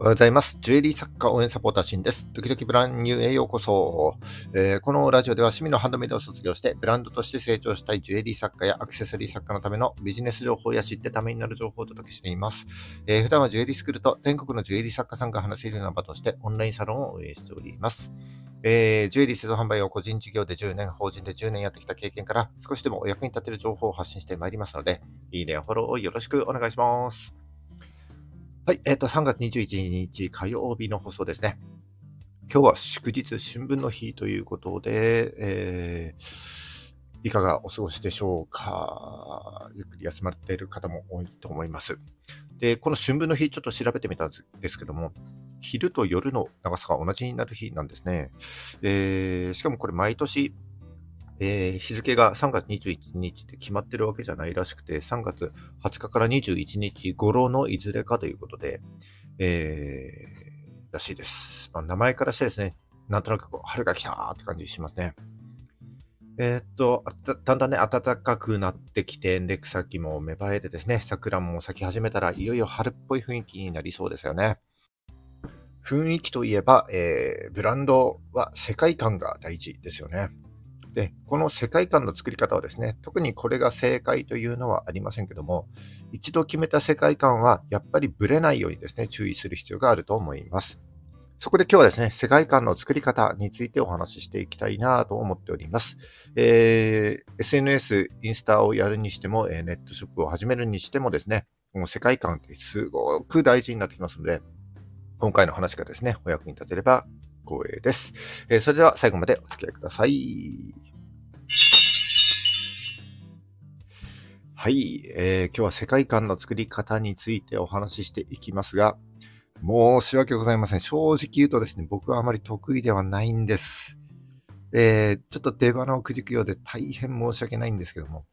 おはようございます。ジュエリー作家応援サポーターシンです。時々ブランニューへようこそ、えー、このラジオでは趣味のハンドメイドを卒業してブランドとして成長したいジュエリー作家やアクセサリー作家のためのビジネス情報や知ってためになる情報をお届けしています。えー、普段はジュエリースクールと全国のジュエリー作家さんが話せるような場としてオンラインサロンを運営しております。えー、ジュエリー製造販売を個人事業で10年、法人で10年やってきた経験から少しでもお役に立てる情報を発信してまいりますので、いいね、フォローをよろしくお願いします。はい、えっ、ー、と、3月21日火曜日の放送ですね。今日は祝日、春分の日ということで、えー、いかがお過ごしでしょうか？ゆっくり休まれている方も多いと思います。で、この春分の日、ちょっと調べてみたんですけども、昼と夜の長さが同じになる日なんですね。えー、しかもこれ毎年えー、日付が3月21日って決まってるわけじゃないらしくて、3月20日から21日頃のいずれかということで、えー、らしいです。まあ、名前からしてですね、なんとなくこう春が来たーって感じしますね。えー、っと、だんだんね、暖かくなってきて、で、草木も芽生えてですね、桜も咲き始めたらいよいよ春っぽい雰囲気になりそうですよね。雰囲気といえば、えー、ブランドは世界観が大事ですよね。で、この世界観の作り方はですね、特にこれが正解というのはありませんけども、一度決めた世界観はやっぱりブレないようにですね、注意する必要があると思います。そこで今日はですね、世界観の作り方についてお話ししていきたいなと思っております。えー、SNS、インスタをやるにしても、えネットショップを始めるにしてもですね、この世界観ってすごく大事になってきますので、今回の話がですね、お役に立てれば光栄です。えー、それでは最後までお付き合いください。はい、えー、今日は世界観の作り方についてお話ししていきますが、申し訳ございません。正直言うとですね、僕はあまり得意ではないんです。えー、ちょっと出花をくじくようで大変申し訳ないんですけども、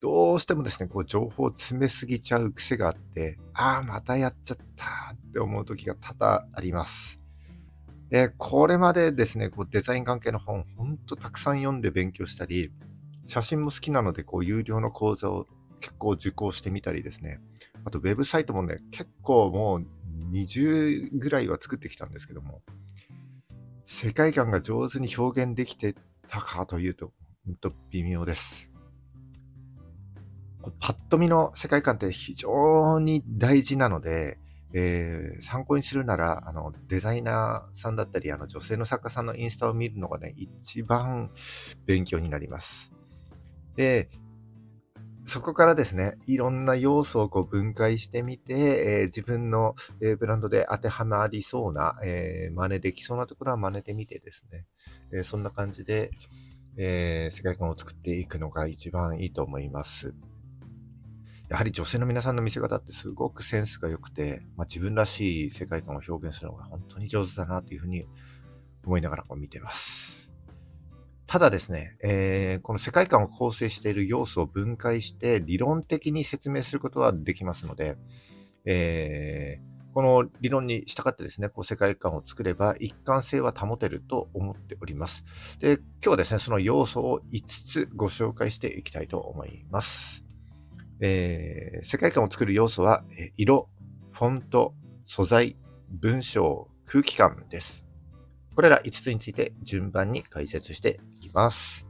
どうしてもですね、こう情報を詰めすぎちゃう癖があって、ああ、またやっちゃったって思う時が多々あります。え、これまでですね、こうデザイン関係の本、ほんとたくさん読んで勉強したり、写真も好きなので、こう、有料の講座を結構受講してみたりですね。あと、ウェブサイトもね、結構もう20ぐらいは作ってきたんですけども、世界観が上手に表現できてたかというと、ほんと微妙です。パッと見の世界観って非常に大事なので、えー、参考にするなら、あの、デザイナーさんだったり、あの、女性の作家さんのインスタを見るのがね、一番勉強になります。で、そこからですね、いろんな要素をこう分解してみて、えー、自分の、えー、ブランドで当てはまりそうな、えー、真似できそうなところは真似てみてですね、えそんな感じで、え世界観を作っていくのが一番いいと思います。やはり女性の皆さんの見せ方ってすごくセンスが良くて、まあ、自分らしい世界観を表現するのが本当に上手だなというふうに思いながらこう見てます。ただですね、えー、この世界観を構成している要素を分解して理論的に説明することはできますので、えー、この理論に従ってですね、こう世界観を作れば一貫性は保てると思っております。で、今日はですね、その要素を5つご紹介していきたいと思います。えー、世界観を作る要素は、色、フォント、素材、文章、空気感です。これら5つについて順番に解説していきます。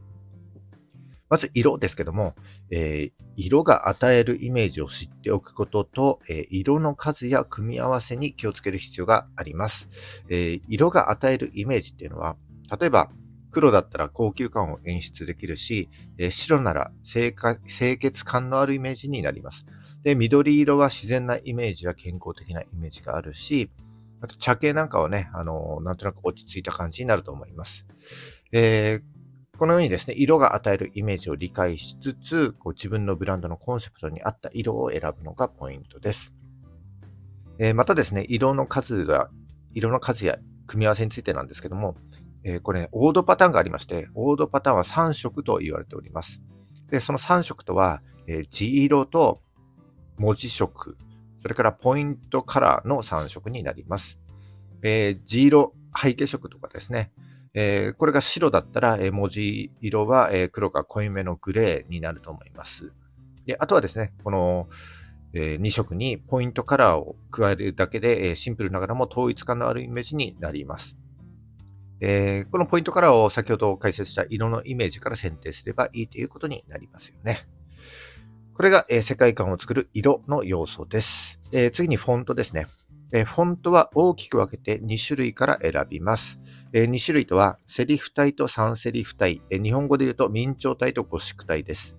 まず色ですけども、えー、色が与えるイメージを知っておくことと、えー、色の数や組み合わせに気をつける必要があります、えー、色が与えるイメージっていうのは、例えば黒だったら高級感を演出できるし、え白なら清潔感のあるイメージになります。で、緑色は自然なイメージや健康的なイメージがあるし、あと茶系なんかはね、あのなんとなく落ち着いた感じになると思います。えーこのようにですね、色が与えるイメージを理解しつつ、こう自分のブランドのコンセプトに合った色を選ぶのがポイントです。え、またですね、色の数が、色の数や組み合わせについてなんですけども、えー、これ、ね、オードパターンがありまして、オードパターンは3色と言われております。で、その3色とは、えー、地色と文字色、それからポイントカラーの3色になります。えー、地色背景色とかですね、えー、これが白だったら、え、文字色は、え、黒か濃いめのグレーになると思います。で、あとはですね、このえ2色にポイントカラーを加えるだけで、えシンプルながらも統一感のあるイメージになります。えー、このポイントカラーを先ほど解説した色のイメージから選定すればいいということになりますよね。これが、えー、世界観を作る色の要素です。えー、次にフォントですね。えフォントは大きく分けて2種類から選びます。え2種類とは、セリフ体と3セリフ体、え日本語で言うと明朝体とゴシック体です。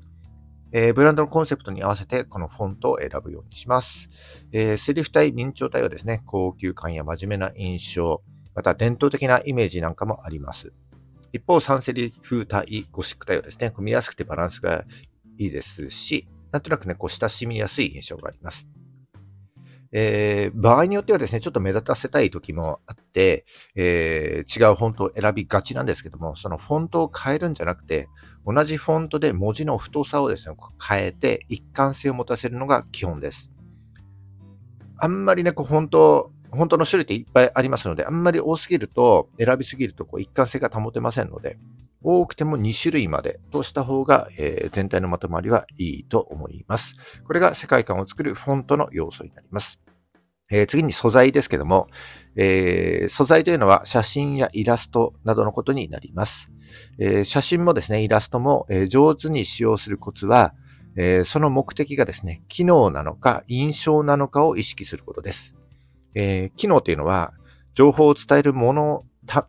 えブランドのコンセプトに合わせてこのフォントを選ぶようにします。えセリフ体、明朝体はですね、高級感や真面目な印象、また伝統的なイメージなんかもあります。一方、3セリフ体、ゴシック体はですね、組みやすくてバランスがいいですし、なんとなくね、こう親しみやすい印象があります。えー、場合によってはですね、ちょっと目立たせたい時もあって、えー、違うフォントを選びがちなんですけども、そのフォントを変えるんじゃなくて、同じフォントで文字の太さをですね、変えて一貫性を持たせるのが基本です。あんまりね、こう、フォント、本当の種類っていっぱいありますので、あんまり多すぎると、選びすぎるとこう一貫性が保てませんので、多くても2種類までとした方が、えー、全体のまとまりはいいと思います。これが世界観を作るフォントの要素になります。えー、次に素材ですけども、えー、素材というのは写真やイラストなどのことになります。え、写真もですね、イラストも、え上手に使用するコツは、えその目的がですね、機能なのか印象なのかを意識することです。え機能というのは、情報を伝えるもの、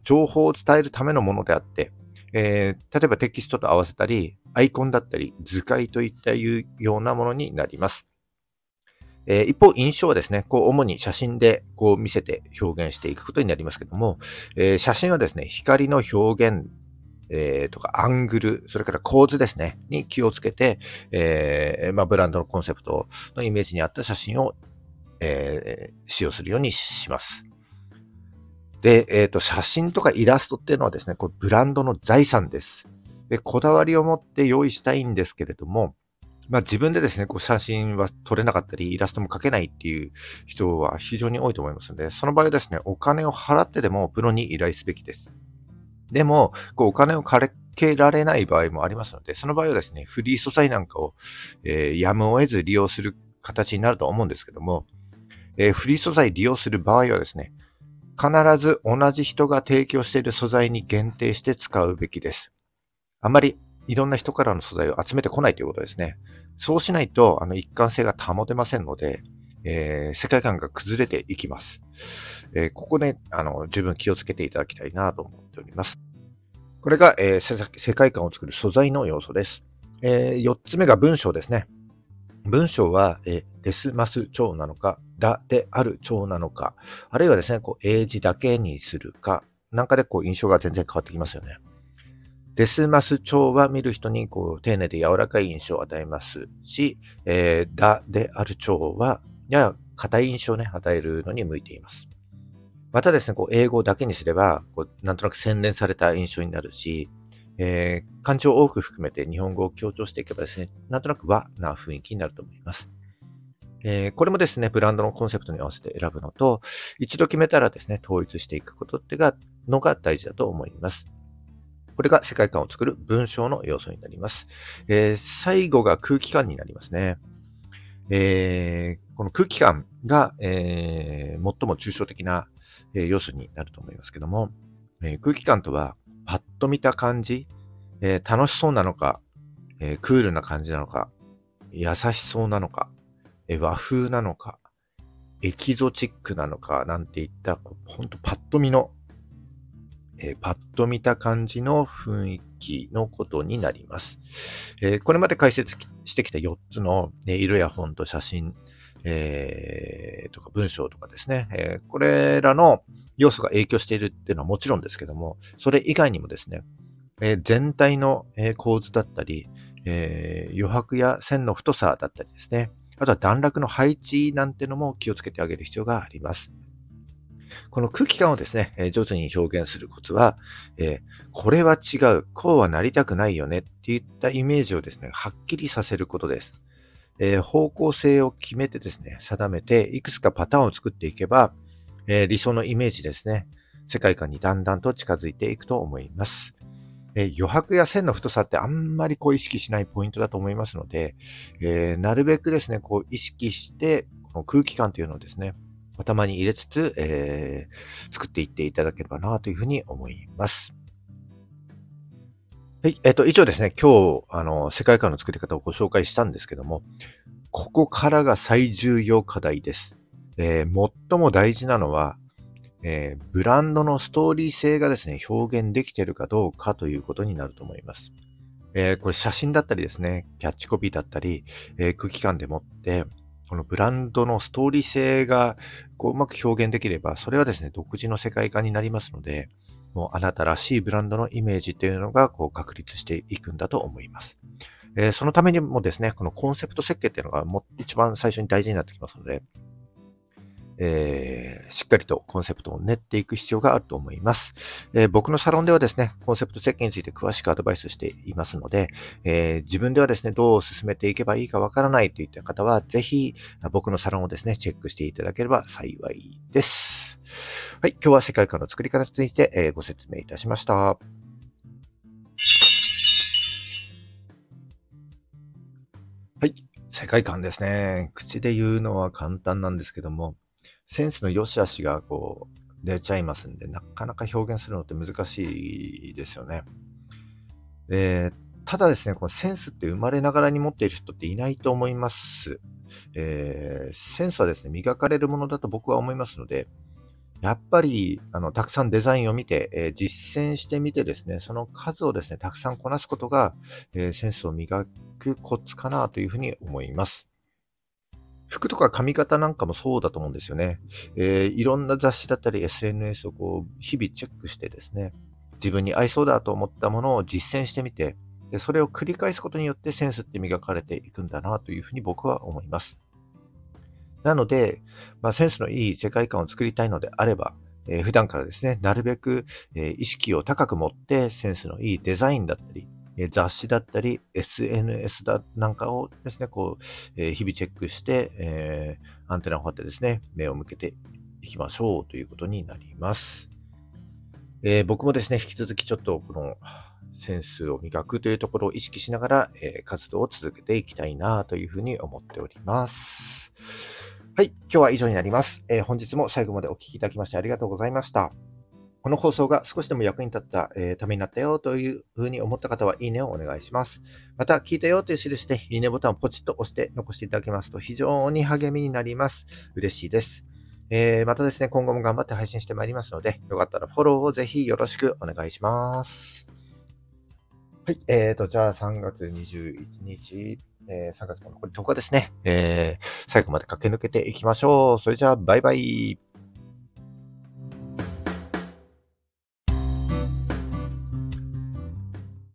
情報を伝えるためのものであって、えー、例えばテキストと合わせたり、アイコンだったり、図解といったいうようなものになります。えー、一方、印象はですね、こう、主に写真でこう見せて表現していくことになりますけども、えー、写真はですね、光の表現、えー、とか、アングル、それから構図ですね、に気をつけて、えー、まあ、ブランドのコンセプトのイメージに合った写真を、えー、使用するようにします。で、えっ、ー、と、写真とかイラストっていうのはですね、これブランドの財産です。で、こだわりを持って用意したいんですけれども、まあ自分でですね、こう写真は撮れなかったり、イラストも描けないっていう人は非常に多いと思いますので、その場合はですね、お金を払ってでもプロに依頼すべきです。でも、こうお金をかけられない場合もありますので、その場合はですね、フリー素材なんかを、えー、やむを得ず利用する形になると思うんですけども、えー、フリー素材利用する場合はですね、必ず同じ人が提供している素材に限定して使うべきです。あまりいろんな人からの素材を集めてこないということですね。そうしないと、あの、一貫性が保てませんので、えー、世界観が崩れていきます。えー、ここで、あの、十分気をつけていただきたいなと思っております。これが、えー、世界観を作る素材の要素です。えー、4つ目が文章ですね。文章は、えデスマス調なのか、だである調なのか、あるいはですね、こう、英字だけにするか、なんかでこう、印象が全然変わってきますよね。デスマス調は見る人にこう丁寧で柔らかい印象を与えますし、えー、だである調はやや硬い印象をね、与えるのに向いています。またですね、こう英語だけにすれば、こうなんとなく洗練された印象になるし、えー、漢字を多く含めて日本語を強調していけばですね、なんとなく和な雰囲気になると思います。えー、これもですね、ブランドのコンセプトに合わせて選ぶのと、一度決めたらですね、統一していくことってが、のが大事だと思います。これが世界観を作る文章の要素になります。えー、最後が空気感になりますね。えー、この空気感が、えー、最も抽象的な、え要素になると思いますけども、え空気感とは、パッと見た感じ、え楽しそうなのか、えクールな感じなのか、優しそうなのか、え和風なのか、エキゾチックなのか、なんていった、ほんとパッと見のえー、パッと見た感じの雰囲気のことになります。えー、これまで解説してきた4つの、ね、色や本と写真、えー、とか文章とかですね、えこれらの要素が影響しているっていうのはもちろんですけども、それ以外にもですね、え全体の、え構図だったり、え余白や線の太さだったりですね、あとは段落の配置なんてのも気をつけてあげる必要があります。この空気感をですね、え上手に表現するコツは、えこれは違う、こうはなりたくないよねっていったイメージをですね、はっきりさせることです。え方向性を決めてですね、定めて、いくつかパターンを作っていけば、え理想のイメージですね、世界観にだんだんと近づいていくと思います。え余白や線の太さってあんまりこう意識しないポイントだと思いますので、えー、なるべくですね、こう意識して、この空気感というのをですね、頭に入れつつ、えー、作っていっていただければなというふうに思います。はい。えっ、と、以上ですね、今日、あの、世界観の作り方をご紹介したんですけども、ここからが最重要課題です。え、最も大事なのは、えー、ブランドのストーリー性がですね、表現できているかどうかということになると思います。えー、これ写真だったりですね、キャッチコピーだったり、えー、空気感でもって、このブランドのストーリー性がこううまく表現できれば、それはですね、独自の世界観になりますので、もうあなたらしいブランドのイメージっていうのがこう確立していくんだと思います。えー、そのためにもですね、このコンセプト設計っていうのがも一番最初に大事になってきますので、えー、しっかりとコンセプトを練っていく必要があると思います、えー、僕のサロンではですね、コンセプト設計について詳しくアドバイスしていますので、えー、自分ではですね、どう進めていけばいいかわからないといった方は、ぜひ僕のサロンをですね、チェックしていただければ幸いです。はい、今日は世界観の作り方について、えご説明いたしました。はい。世界観ですね。口で言うのは簡単なんですけども、センスの良し悪しがこう出ちゃいますんで、なかなか表現するのって難しいですよね。えー、ただですね、このセンスって生まれながらに持っている人っていないと思います。えー、センスはですね、磨かれるものだと僕は思いますので、やっぱり、あの、たくさんデザインを見て、えー、実践してみてですね、その数をですね、たくさんこなすことが、えー、センスを磨くコツかなというふうに思います。服とか髪型なんかもそうだと思うんですよね。えー、いろんな雑誌だったり SNS をこう日々チェックしてですね、自分に合いそうだと思ったものを実践してみて、でそれを繰り返すことによってセンスって磨かれていくんだなというふうに僕は思います。なので、まあ、センスのいい世界観を作りたいのであれば、えー、普段からですね、なるべく、えー、意識を高く持ってセンスのいいデザインだったり、雑誌だったり、SNS だなんかをですね、こう、え、日々チェックして、え、アンテナを張ってですね、目を向けていきましょうということになります。えー、僕もですね、引き続きちょっとこのセンスを磨くというところを意識しながら、え活動を続けていきたいなというふうに思っております。はい、今日は以上になります。え本日も最後までお聴きいただきましてありがとうございました。この放送が少しでも役に立った、えー、ためになったよというふうに思った方は、いいねをお願いします。また、聞いたよという印で、いいねボタンをポチッと押して残していただけますと、非常に励みになります。嬉しいです。えー、またですね、今後も頑張って配信してまいりますので、よかったらフォローをぜひよろしくお願いします。はい、えーと、じゃあ3月21日、えー、3月も残り10日ですね。えー、最後まで駆け抜けていきましょう。それじゃあ、バイバイ。